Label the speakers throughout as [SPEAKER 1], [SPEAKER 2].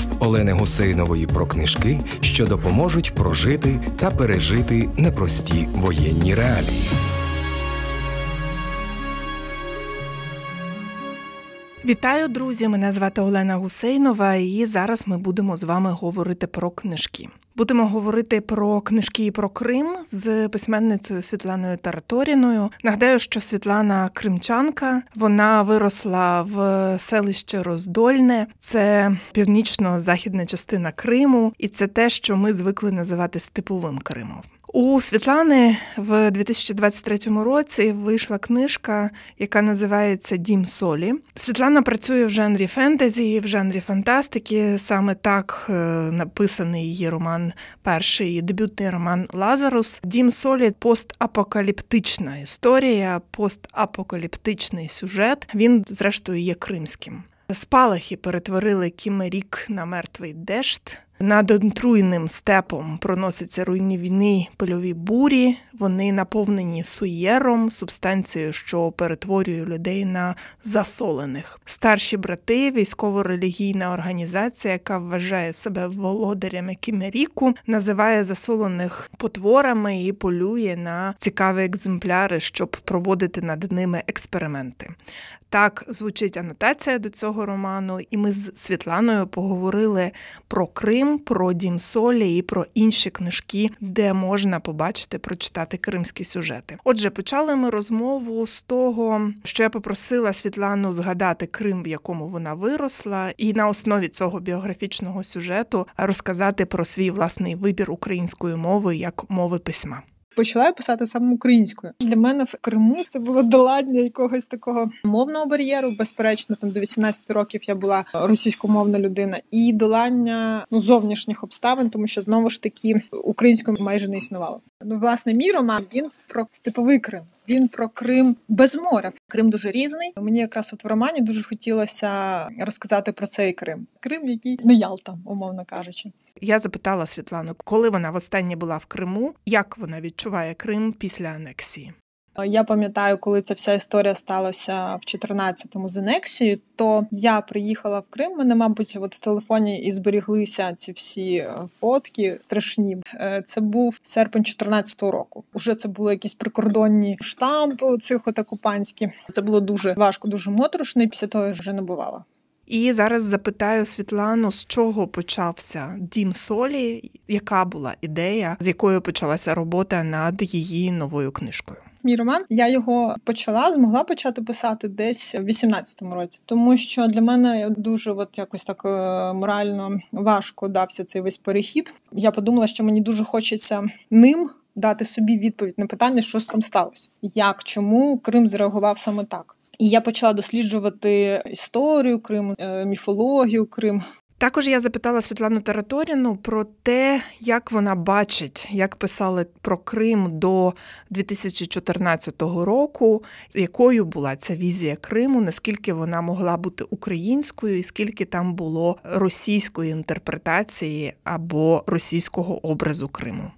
[SPEAKER 1] подкаст Олени Гусейнової про книжки, що допоможуть прожити та пережити непрості воєнні реалії.
[SPEAKER 2] Вітаю, друзі! Мене звати Олена Гусейнова, і зараз ми будемо з вами говорити про книжки. Будемо говорити про книжки і про Крим з письменницею Світланою Тараторіною. Нагадаю, що Світлана Кримчанка вона виросла в селище Роздольне, це північно-західна частина Криму, і це те, що ми звикли називати степовим Кримом. У Світлани в 2023 році вийшла книжка, яка називається Дім Солі. Світлана працює в жанрі фентезі, в жанрі фантастики. Саме так е, написаний її роман, перший дебютний роман Лазарус. Дім Солі постапокаліптична історія, постапокаліптичний сюжет. Він, зрештою, є кримським. Спалахи перетворили Кімерік на мертвий дешт. Над отруйним степом проносяться руйнівні польові бурі. Вони наповнені суєром, субстанцією, що перетворює людей на засолених. Старші брати, військово-релігійна організація, яка вважає себе володарями Кімеріку, називає засолених потворами і полює на цікаві екземпляри, щоб проводити над ними експерименти. Так звучить анотація до цього роману, і ми з Світланою поговорили про Крим, про Дім Солі і про інші книжки, де можна побачити, прочитати кримські сюжети. Отже, почали ми розмову з того, що я попросила Світлану згадати Крим, в якому вона виросла, і на основі цього біографічного сюжету розказати про свій власний вибір української мови як мови письма
[SPEAKER 3] почала я писати саме українською. Для мене в Криму це було долання якогось такого мовного бар'єру. Безперечно, там до 18 років я була російськомовна людина, і долання ну зовнішніх обставин, тому що знову ж таки українською майже не існувало. Ну, власне, мій роман він про степовий Крим. Він про Крим без моря. Крим дуже різний. Мені якраз от в романі дуже хотілося розказати про цей Крим. Крим, який не Ялта, умовно кажучи.
[SPEAKER 2] Я запитала Світлану, коли вона востаннє була в Криму, як вона відчуває Крим після анексії.
[SPEAKER 3] Я пам'ятаю, коли ця вся історія сталася в 14-му з анексією, то я приїхала в Крим. Мене, мабуть, от в телефоні і зберіглися ці всі е, фотки страшні. Е, це був серпень 14-го року. Уже це були якісь прикордонні штампи цих от окупантські. Це було дуже важко, дуже моторошно, і Після того я вже не бувала.
[SPEAKER 2] І зараз запитаю Світлану, з чого почався дім солі, яка була ідея, з якою почалася робота над її новою книжкою.
[SPEAKER 3] Мій роман я його почала, змогла почати писати десь в 18-му році, тому що для мене дуже от якось так е, морально важко дався цей весь перехід. Я подумала, що мені дуже хочеться ним дати собі відповідь на питання, що там сталося, як чому Крим зреагував саме так. І я почала досліджувати історію Криму, е, міфологію Криму.
[SPEAKER 2] Також я запитала Світлану Тараторіну про те, як вона бачить, як писали про Крим до 2014 року, якою була ця візія Криму, наскільки вона могла бути українською, і скільки там було російської інтерпретації або російського образу Криму.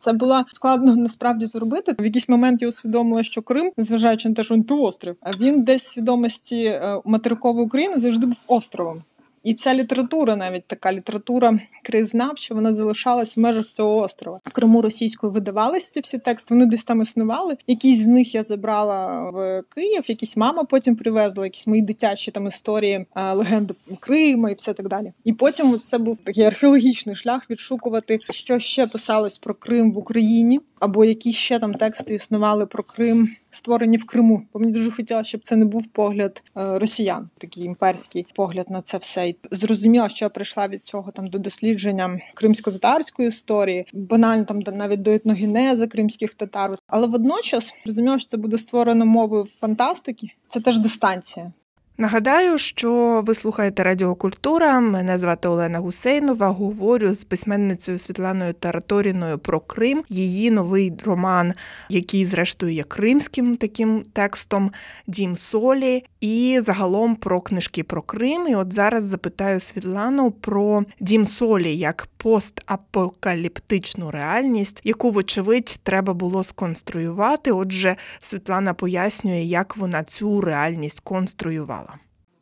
[SPEAKER 3] Це було складно насправді зробити. В якийсь момент я усвідомила, що Крим, незважаючи на те, що він півострів, а він десь свідомості е, материкової України завжди був островом. І ця література, навіть така література краєзнавча, вона залишалась в межах цього острова. В Криму російською видавалися ці всі тексти. Вони десь там існували. Якісь з них я забрала в Київ, якісь мама потім привезла, якісь мої дитячі там історії, е, легенди Крима і все так далі. І потім це був такий археологічний шлях відшукувати, що ще писалось про Крим в Україні, або які ще там тексти існували про Крим створені в Криму. Бо мені дуже хотілося, щоб це не був погляд е, росіян, такий імперський погляд на це все. І Зрозуміла, що я прийшла від цього там до дослідження кримсько-татарської історії, банально там навіть до етногенези кримських татар. Але водночас розуміла, що це буде створено мовою фантастики. Це теж дистанція.
[SPEAKER 2] Нагадаю, що ви слухаєте Радіокультура. Мене звати Олена Гусейнова. Говорю з письменницею Світланою Тараторіною про Крим. Її новий роман, який, зрештою, є кримським таким текстом Дім Солі, і загалом про книжки про Крим. І от зараз запитаю Світлану про Дім Солі як постапокаліптичну реальність, яку, вочевидь, треба було сконструювати. Отже, Світлана пояснює, як вона цю реальність конструювала.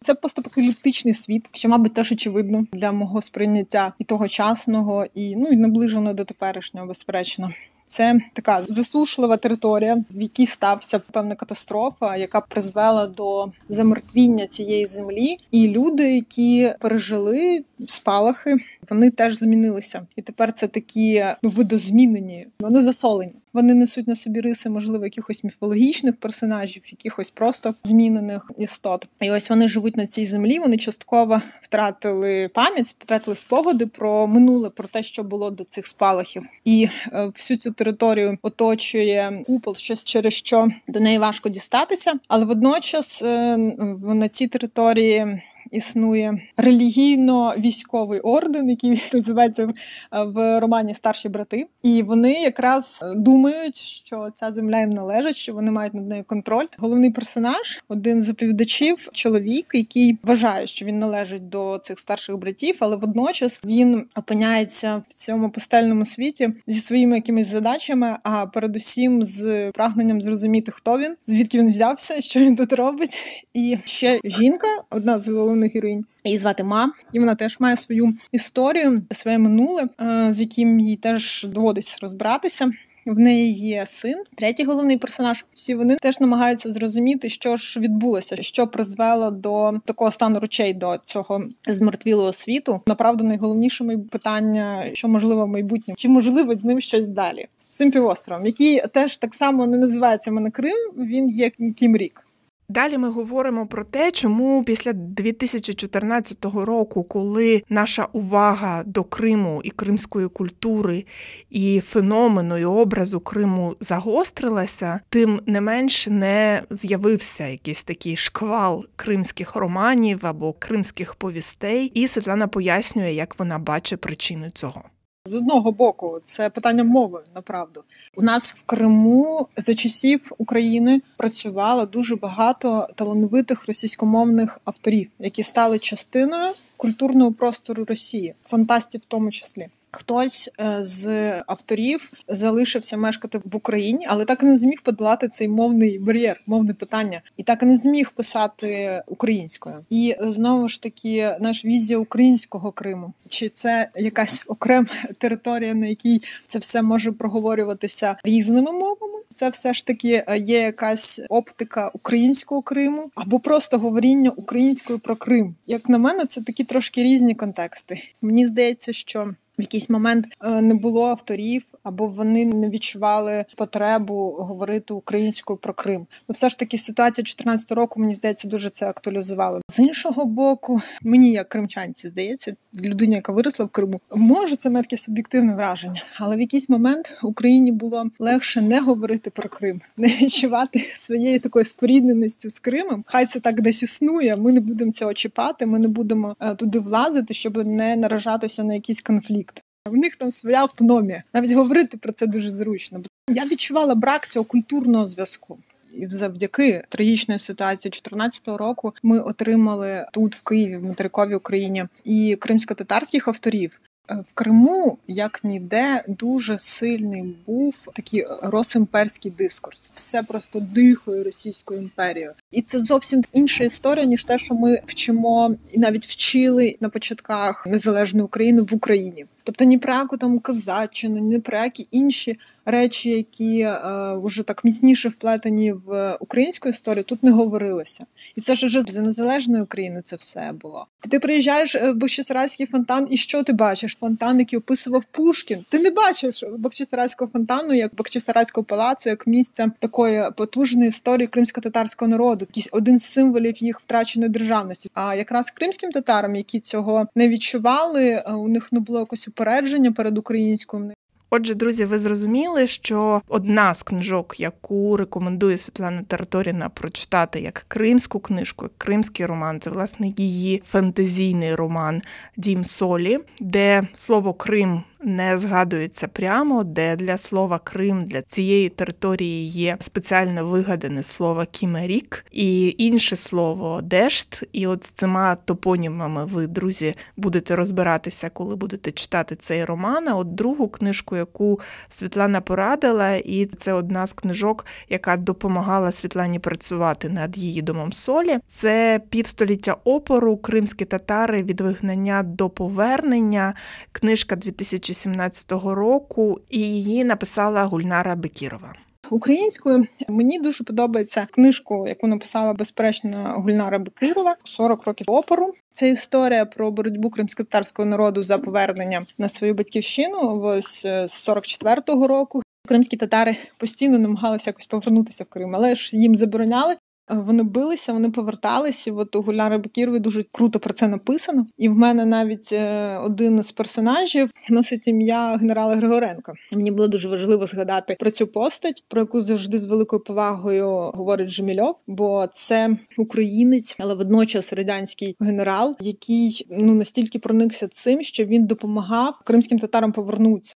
[SPEAKER 3] Це постапокаліптичний світ, що, мабуть, теж очевидно для мого сприйняття і тогочасного, і ну і наближено до теперішнього, безперечно. Це така засушлива територія, в якій стався певна катастрофа, яка призвела до замертвіння цієї землі. І люди, які пережили спалахи, вони теж змінилися. І тепер це такі ну, видозмінені, вони засолені. Вони несуть на собі риси, можливо, якихось міфологічних персонажів, якихось просто змінених істот. І ось вони живуть на цій землі. Вони частково втратили пам'ять, втратили спогади про минуле, про те, що було до цих спалахів, і е, всю цю територію оточує купол, щось через що до неї важко дістатися, але водночас е, на цій території існує релігійно-військовий орден, який називається в романі Старші брати, і вони якраз думають, що ця земля їм належить, що вони мають над нею контроль. Головний персонаж, один з оповідачів, чоловік, який вважає, що він належить до цих старших братів, але водночас він опиняється в цьому пустельному світі зі своїми якимись задачами, а передусім з прагненням зрозуміти, хто він, звідки він взявся, що він тут робить. І ще жінка, одна з головних головних героїнь. Її звати Ма, і вона теж має свою історію, своє минуле, е, з яким їй теж доводиться розбиратися. В неї є син, третій головний персонаж. Всі вони теж намагаються зрозуміти, що ж відбулося, що призвело до такого стану речей до цього змертвілого світу. Направду найголовніше питання, що можливо в майбутньому, чи можливо з ним щось далі з цим півостровом, який теж так само не називається мене Крим. Він є Кім Рік.
[SPEAKER 2] Далі ми говоримо про те, чому після 2014 року, коли наша увага до Криму і кримської культури і феномену і образу Криму загострилася, тим не менш не з'явився якийсь такий шквал кримських романів або кримських повістей, і Світлана пояснює, як вона бачить причини цього.
[SPEAKER 3] З одного боку, це питання мови направду. У нас в Криму за часів України працювало дуже багато талановитих російськомовних авторів, які стали частиною культурного простору Росії, фантастів в тому числі. Хтось е, з авторів залишився мешкати в Україні, але так і не зміг подолати цей мовний бар'єр, мовне питання, і так і не зміг писати українською. І е, знову ж таки, наш візія українського Криму, чи це якась окрема територія, на якій це все може проговорюватися різними мовами? Це все ж таки е, є якась оптика українського Криму або просто говоріння українською про Крим. Як на мене, це такі трошки різні контексти. Мені здається, що в якийсь момент е, не було авторів, або вони не відчували потребу говорити українською про Крим. Ну, все ж таки, ситуація 14 року мені здається дуже це актуалізувала. З іншого боку, мені як кримчанці здається, людині, яка виросла в Криму, може це таке суб'єктивне враження, але в якийсь момент Україні було легше не говорити про Крим, не відчувати своєї такої спорідненості з Кримом. Хай це так десь існує. Ми не будемо цього чіпати. Ми не будемо е, туди влазити, щоб не наражатися на якийсь конфлікт. В них там своя автономія. Навіть говорити про це дуже зручно. Я відчувала брак цього культурного зв'язку. І завдяки трагічної ситуації 2014 року ми отримали тут, в Києві, в материковій Україні, і кримсько-татарських авторів. Е, в Криму як ніде дуже сильний був такий росімперський дискурс. Все просто дихає Російською імперією, і це зовсім інша історія ніж те, що ми вчимо і навіть вчили на початках незалежної України в Україні. Тобто ні про яку там козаччину, ні про які інші речі, які е, вже так міцніше вплетені в українську історію, тут не говорилося. І це ж вже за незалежної України це все було. Ти приїжджаєш в Бахчисарайський фонтан, і що ти бачиш? Фонтан, який описував Пушкін. Ти не бачиш Бахчисарайського фонтану, як Бахчисарайського палацу, як місця такої потужної історії кримсько-татарського народу, якийсь один з символів їх втраченої державності. А якраз кримським татарам, які цього не відчували, е, у них не було якось упередження перед українською.
[SPEAKER 2] Отже, друзі, ви зрозуміли, що одна з книжок, яку рекомендує Світлана Тераторіна прочитати як кримську книжку, як кримський роман, це власне її фентезійний роман Дім Солі, де слово Крим не згадується прямо, де для слова Крим для цієї території є спеціально вигадане слово Кімерік і інше слово Дешт. І от з цими топонімами ви, друзі, будете розбиратися, коли будете читати цей роман. А от другу книжку, яку Світлана порадила, і це одна з книжок, яка допомагала Світлані працювати над її домом солі. Це півстоліття опору Кримські татари від вигнання до повернення. Книжка 2017 року, і її написала Гульнара Бекірова.
[SPEAKER 3] Українською мені дуже подобається книжку, яку написала безперечно Гульнара Бекирова «40 років опору. Це історія про боротьбу кримськотарського народу за повернення на свою батьківщину ось з 44-го року. Кримські татари постійно намагалися якось повернутися в Крим, але ж їм забороняли. Вони билися, вони поверталися. От у Гуляри Бакірові дуже круто про це написано. І в мене навіть е, один з персонажів носить ім'я генерала Григоренка. Мені було дуже важливо згадати про цю постать, про яку завжди з великою повагою говорить Жемільов, бо це українець, але водночас радянський генерал, який ну настільки проникся цим, що він допомагав кримським татарам повернутися.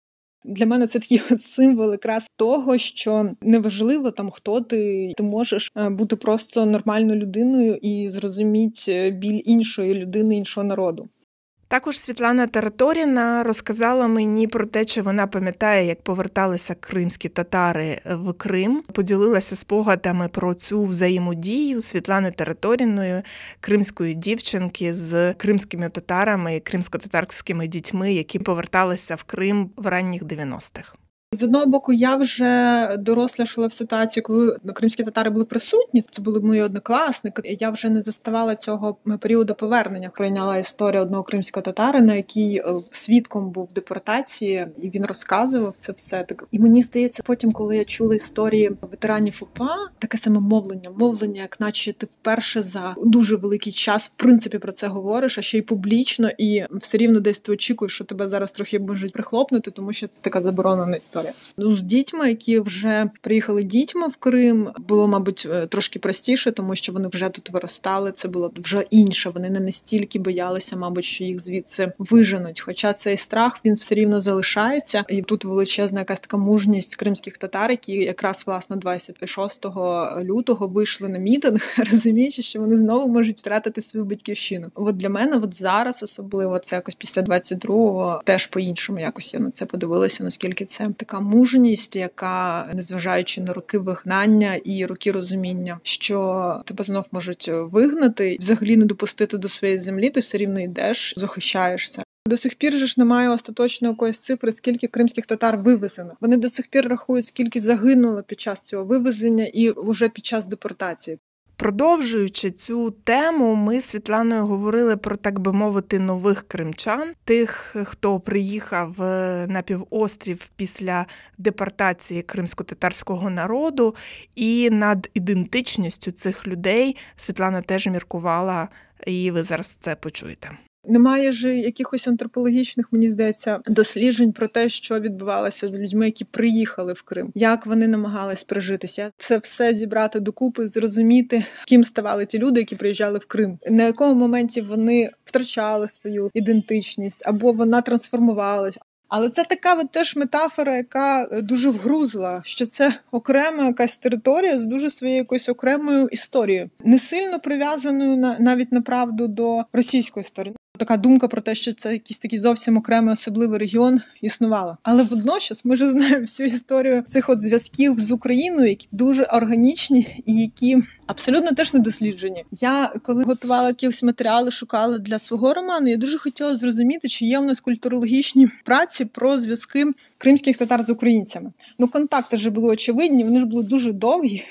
[SPEAKER 3] Для мене це такий от символ якраз того, що неважливо там хто ти, ти можеш е, бути просто нормальною людиною і зрозуміти е, біль іншої людини, іншого народу.
[SPEAKER 2] Також Світлана Тараторіна розказала мені про те, чи вона пам'ятає, як поверталися кримські татари в Крим, поділилася спогадами про цю взаємодію Світлани Тараторіною, кримської дівчинки з кримськими татарами кримсько-татарськими дітьми, які поверталися в Крим в ранніх 90-х.
[SPEAKER 3] З одного боку, я вже дорослішала в ситуації, коли кримські татари були присутні. Це були мої однокласники. Я вже не заставала цього періоду повернення. Прийняла історію одного кримського татарина, який е, свідком був депортації, і він розказував це все. Так і мені здається, потім, коли я чула історії ветеранів УПА, таке саме мовлення, мовлення, як наче ти вперше за дуже великий час в принципі про це говориш, а ще й публічно, і все рівно десь ти очікуєш, що тебе зараз трохи можуть прихлопнути, тому що це така заборонена історія історія. Ну, з дітьми, які вже приїхали дітьми в Крим, було, мабуть, е, трошки простіше, тому що вони вже тут виростали. Це було вже інше. Вони не настільки боялися, мабуть, що їх звідси виженуть. Хоча цей страх він все рівно залишається, і тут величезна якась така мужність кримських татар, які якраз власне 26 лютого вийшли на мітинг, розуміючи, що вони знову можуть втратити свою батьківщину. От для мене, от зараз особливо це якось після 22-го теж по іншому якось я на це подивилася, наскільки це так така мужність, яка, незважаючи на роки вигнання і роки розуміння, що тебе знов можуть вигнати, взагалі не допустити до своєї землі, ти все рівно йдеш, захищаєшся. До сих пір же ж немає остаточної якоїсь цифри, скільки кримських татар вивезено. Вони до сих пір рахують, скільки загинуло під час цього вивезення і вже під час депортації.
[SPEAKER 2] Продовжуючи цю тему, ми з Світланою говорили про, так би мовити, нових кримчан, тих, хто приїхав е, на півострів після депортації кримсько-татарського народу, і над ідентичністю цих людей Світлана теж міркувала, і ви зараз це почуєте.
[SPEAKER 3] Немає ж якихось антропологічних, мені здається, досліджень про те, що відбувалося з людьми, які приїхали в Крим, як вони намагались прижитися. Це все зібрати докупи, зрозуміти, ким ставали ті люди, які приїжджали в Крим, на якому моменті вони втрачали свою ідентичність або вона трансформувалась. Але це така от теж метафора, яка е, дуже вгрузла, що це окрема якась територія з дуже своєю якоюсь окремою історією, не сильно прив'язаною на навіть на правду до російської історії така думка про те, що це якийсь такий зовсім окремий особливий регіон існувала. Але водночас ми вже знаємо всю історію цих от зв'язків з Україною, які дуже органічні і які абсолютно теж не досліджені. Я коли готувала якісь матеріали, шукала для свого роману. Я дуже хотіла зрозуміти, чи є в нас культурологічні праці про зв'язки кримських татар з українцями. Ну контакти вже були очевидні, вони ж були дуже довгі.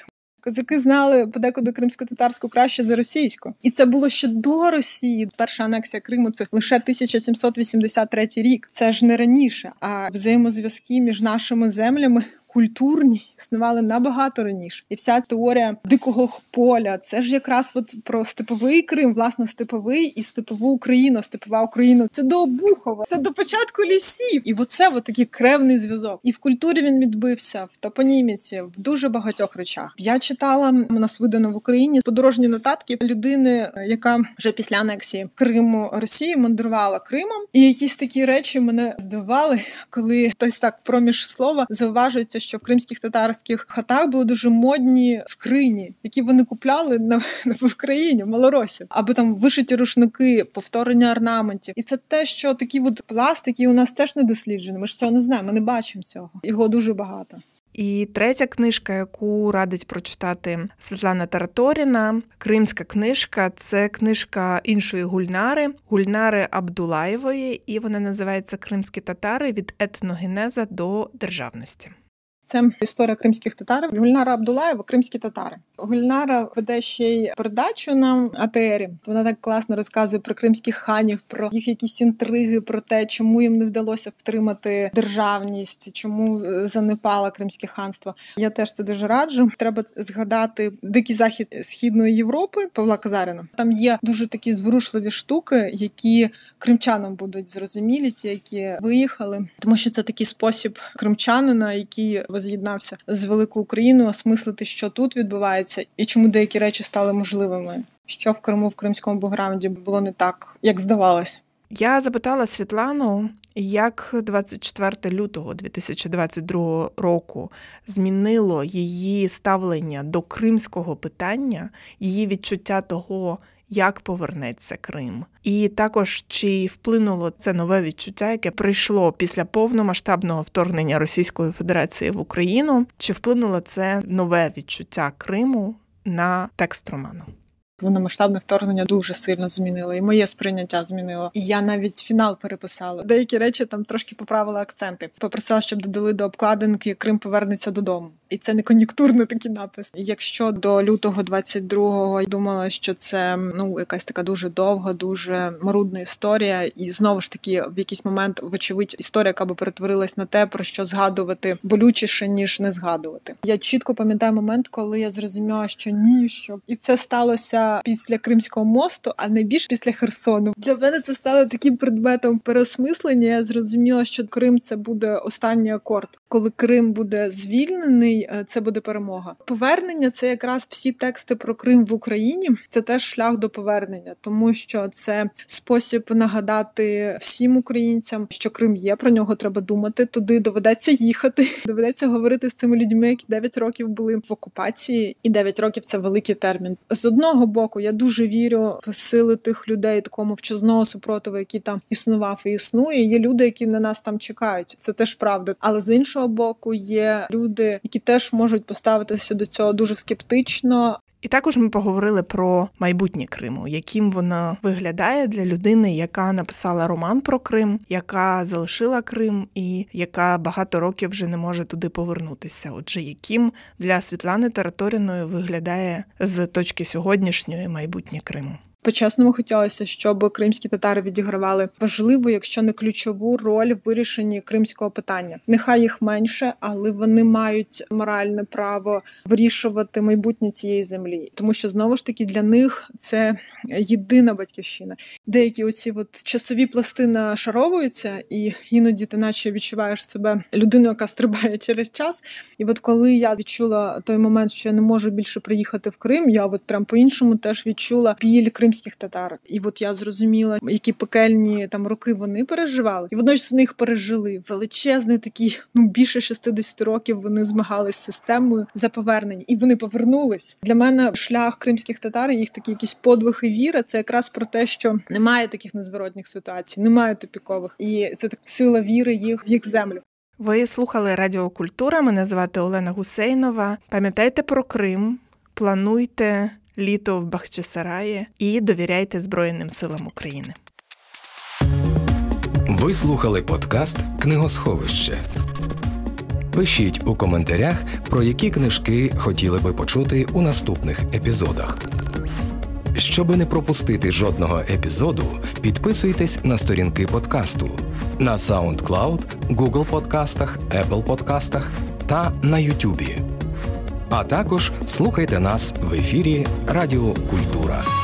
[SPEAKER 3] Козаки знали подекуди кримсько-татарську краще за російську, і це було ще до Росії. Перша анексія Криму це лише 1783 рік. Це ж не раніше. А взаємозв'язки між нашими землями культурні існували набагато раніше. І вся теорія дикого поля це ж якраз от про степовий Крим, власне, степовий і степову Україну, степова Україна. Це до Обухова, це до початку лісів. І оце от такий кревний зв'язок. І в культурі він відбився, в топоніміці, в дуже багатьох речах. Я читала у нас видано в Україні подорожні нотатки людини, яка вже після анексії Криму Росії мандрувала Кримом. І якісь такі речі мене здивували, коли хтось так проміж слова зауважується, що в кримських татарських хатах були дуже модні скрині, які вони купляли на, на в країні малоросів, або там вишиті рушники, повторення орнаментів. І це те, що такі от пластики у нас теж не досліджені. Ми ж цього не знаємо, ми не бачимо цього. Його дуже багато.
[SPEAKER 2] І третя книжка, яку радить прочитати Світлана Тараторіна, кримська книжка це книжка іншої гульнари, гульнари Абдулаєвої, і вона називається Кримські татари від етногенеза до державності.
[SPEAKER 3] Це історія кримських татар. Гульнара Абдулаєва, кримські татари. Гульнара веде ще й передачу на АТРі. Вона так класно розказує про кримських ханів, про їх якісь інтриги, про те, чому їм не вдалося втримати державність, чому занепало кримське ханство. Я теж це дуже раджу. Треба згадати дикий захід східної Європи Павла Казарина. Там є дуже такі зворушливі штуки, які кримчанам будуть зрозумілі, ті, які виїхали, тому що це такий спосіб кримчанина, який воз'єднався з великою Україною, осмислити, що тут відбувається, і чому деякі речі стали можливими. Що в Криму в кримському бограунді було не так, як здавалось.
[SPEAKER 2] Я запитала Світлану, як 24 лютого 2022 року змінило її ставлення до кримського питання, її відчуття того, як повернеться Крим, і також чи вплинуло це нове відчуття, яке прийшло після повномасштабного вторгнення Російської Федерації в Україну, чи вплинуло це нове відчуття Криму на текст роману?
[SPEAKER 3] Повномасштабне вторгнення дуже сильно змінило, і моє сприйняття змінило. І я навіть фінал переписала. Деякі речі там трошки поправила акценти. Попросила, щоб додали до обкладинки Крим повернеться додому. І це не кон'юнктурний такий напис. Якщо до лютого 22-го думала, що це ну якась така дуже довга, дуже марудна історія, і знову ж таки в якийсь момент, вочевидь, історія, яка би перетворилась на те, про що згадувати болючіше ніж не згадувати. Я чітко пам'ятаю момент, коли я зрозуміла, що ні, що і це сталося після Кримського мосту, а не більш після Херсону. Для мене це стало таким предметом переосмислення. Я зрозуміла, що Крим це буде останній акорд. Коли Крим буде звільнений, е, це буде перемога. Повернення це якраз всі тексти про Крим в Україні. Це теж шлях до повернення, тому що це спосіб нагадати всім українцям, що Крим є. Про нього треба думати. Туди доведеться їхати. Доведеться говорити з цими людьми, які 9 років були в окупації, і 9 років це великий термін. З одного боку, я дуже вірю в сили тих людей, такого мовчазного супротиву, який там існував і існує. Є люди, які на нас там чекають. Це теж правда. Але з іншого боку, є люди, які теж можуть поставитися до цього дуже скептично.
[SPEAKER 2] І також ми поговорили про майбутнє Криму, яким воно виглядає для людини, яка написала роман про Крим, яка залишила Крим і яка багато років вже не може туди повернутися. Отже, яким для Світлани Тараторіної виглядає з точки сьогоднішньої майбутнє Криму.
[SPEAKER 3] По-чесному хотілося, щоб кримські татари відігравали важливу, якщо не ключову роль в вирішенні кримського питання. Нехай їх менше, але вони мають моральне право вирішувати майбутнє цієї землі, тому що знову ж таки для них це єдина батьківщина. Деякі оці от часові пласти нашаровуються, і іноді ти наче відчуваєш себе людиною, яка стрибає через час. І от коли я відчула той момент, що я не можу більше приїхати в Крим, я от прям по іншому теж відчула біль Крим кримських татар. І от я зрозуміла, які пекельні там роки вони переживали, і водночас вони їх пережили. Величезний такий, ну більше 60 років вони змагалися з системою за повернення, і вони повернулись. Для мене шлях кримських татар, їх такі якісь подвиг і віра. Це якраз про те, що немає таких незворотних ситуацій, немає тупікових, і це так сила віри їх в їх землю.
[SPEAKER 2] Ви слухали Радіо Культура. Мене звати Олена Гусейнова. Пам'ятайте про Крим, плануйте літо в Бахчисараї і довіряйте Збройним силам України.
[SPEAKER 1] Ви слухали подкаст Книгосховище. Пишіть у коментарях, про які книжки хотіли би почути у наступних епізодах. Щоби не пропустити жодного епізоду, підписуйтесь на сторінки подкасту на SoundCloud, Google Подкастах, Apple Подкастах та на Ютубі. А також слухайте нас в ефірі Радіо Культура.